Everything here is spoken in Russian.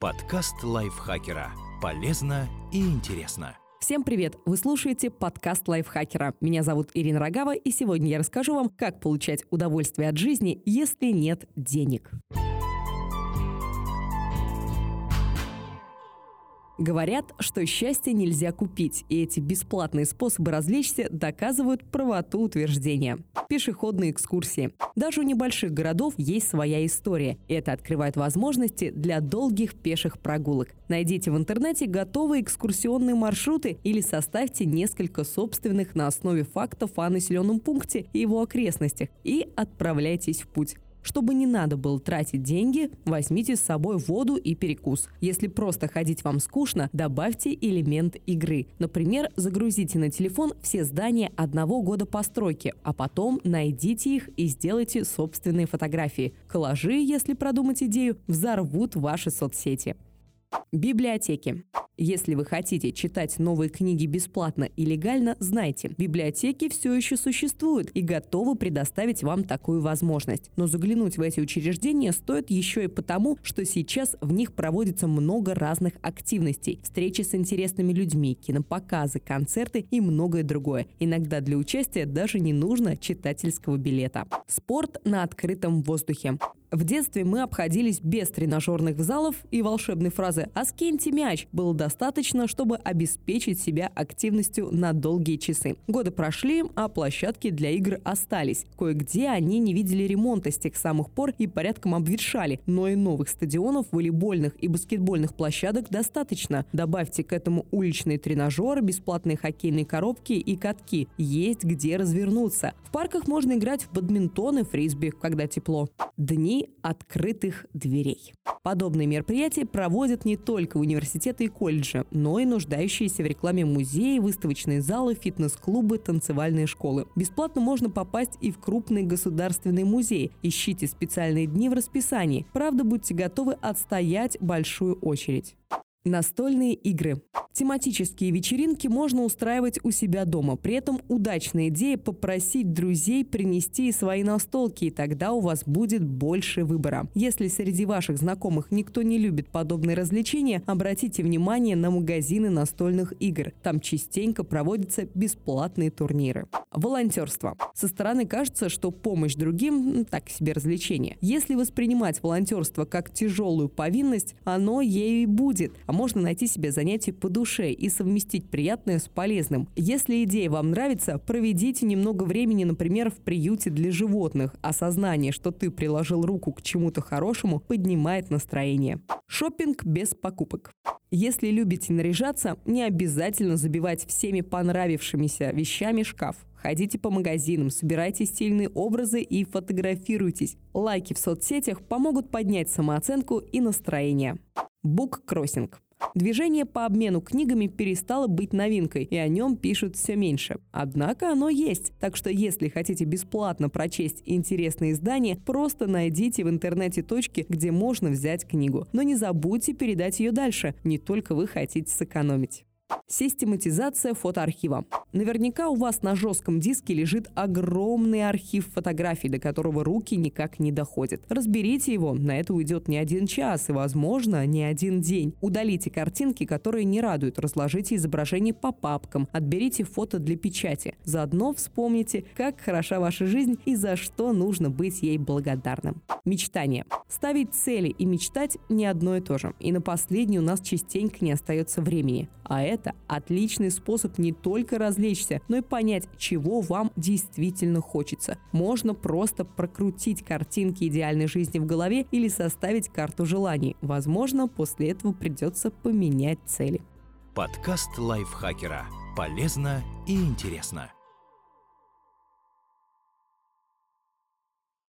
Подкаст лайфхакера. Полезно и интересно. Всем привет! Вы слушаете подкаст лайфхакера. Меня зовут Ирина Рогава, и сегодня я расскажу вам, как получать удовольствие от жизни, если нет денег. Говорят, что счастье нельзя купить, и эти бесплатные способы развлечься доказывают правоту утверждения. Пешеходные экскурсии. Даже у небольших городов есть своя история, это открывает возможности для долгих пеших прогулок. Найдите в интернете готовые экскурсионные маршруты или составьте несколько собственных на основе фактов о населенном пункте и его окрестностях и отправляйтесь в путь. Чтобы не надо было тратить деньги, возьмите с собой воду и перекус. Если просто ходить вам скучно, добавьте элемент игры. Например, загрузите на телефон все здания одного года постройки, а потом найдите их и сделайте собственные фотографии. Коллажи, если продумать идею, взорвут ваши соцсети. Библиотеки. Если вы хотите читать новые книги бесплатно и легально, знайте, библиотеки все еще существуют и готовы предоставить вам такую возможность. Но заглянуть в эти учреждения стоит еще и потому, что сейчас в них проводится много разных активностей. Встречи с интересными людьми, кинопоказы, концерты и многое другое. Иногда для участия даже не нужно читательского билета. Спорт на открытом воздухе. В детстве мы обходились без тренажерных залов и волшебной фразы «А скиньте мяч» было достаточно, чтобы обеспечить себя активностью на долгие часы. Годы прошли, а площадки для игр остались. Кое-где они не видели ремонта с тех самых пор и порядком обветшали, но и новых стадионов, волейбольных и баскетбольных площадок достаточно. Добавьте к этому уличные тренажеры, бесплатные хоккейные коробки и катки. Есть где развернуться. В парках можно играть в бадминтон и фрисби, когда тепло. Дни открытых дверей. Подобные мероприятия проводят не только университеты и колледжи, но и нуждающиеся в рекламе музеи, выставочные залы, фитнес-клубы, танцевальные школы. Бесплатно можно попасть и в крупные государственные музеи. Ищите специальные дни в расписании. Правда, будьте готовы отстоять большую очередь. Настольные игры. Тематические вечеринки можно устраивать у себя дома. При этом удачная идея попросить друзей принести свои настолки, и тогда у вас будет больше выбора. Если среди ваших знакомых никто не любит подобные развлечения, обратите внимание на магазины настольных игр. Там частенько проводятся бесплатные турниры. Волонтерство. Со стороны кажется, что помощь другим – так себе развлечение. Если воспринимать волонтерство как тяжелую повинность, оно ею и будет. А можно найти себе занятие по душе и совместить приятное с полезным. Если идея вам нравится, проведите немного времени, например, в приюте для животных. Осознание, что ты приложил руку к чему-то хорошему, поднимает настроение. Шопинг без покупок. Если любите наряжаться, не обязательно забивать всеми понравившимися вещами шкаф. Ходите по магазинам, собирайте стильные образы и фотографируйтесь. Лайки в соцсетях помогут поднять самооценку и настроение. Буккроссинг. Движение по обмену книгами перестало быть новинкой, и о нем пишут все меньше. Однако оно есть, так что если хотите бесплатно прочесть интересные издания, просто найдите в интернете точки, где можно взять книгу. Но не забудьте передать ее дальше, не только вы хотите сэкономить. Систематизация фотоархива. Наверняка у вас на жестком диске лежит огромный архив фотографий, до которого руки никак не доходят. Разберите его, на это уйдет не один час и, возможно, не один день. Удалите картинки, которые не радуют, разложите изображения по папкам, отберите фото для печати. Заодно вспомните, как хороша ваша жизнь и за что нужно быть ей благодарным. Мечтание. Ставить цели и мечтать не одно и то же. И на последнее у нас частенько не остается времени. А это отличный способ не только развлечься, но и понять, чего вам действительно хочется. Можно просто прокрутить картинки идеальной жизни в голове или составить карту желаний. Возможно, после этого придется поменять цели. Подкаст лайфхакера. Полезно и интересно.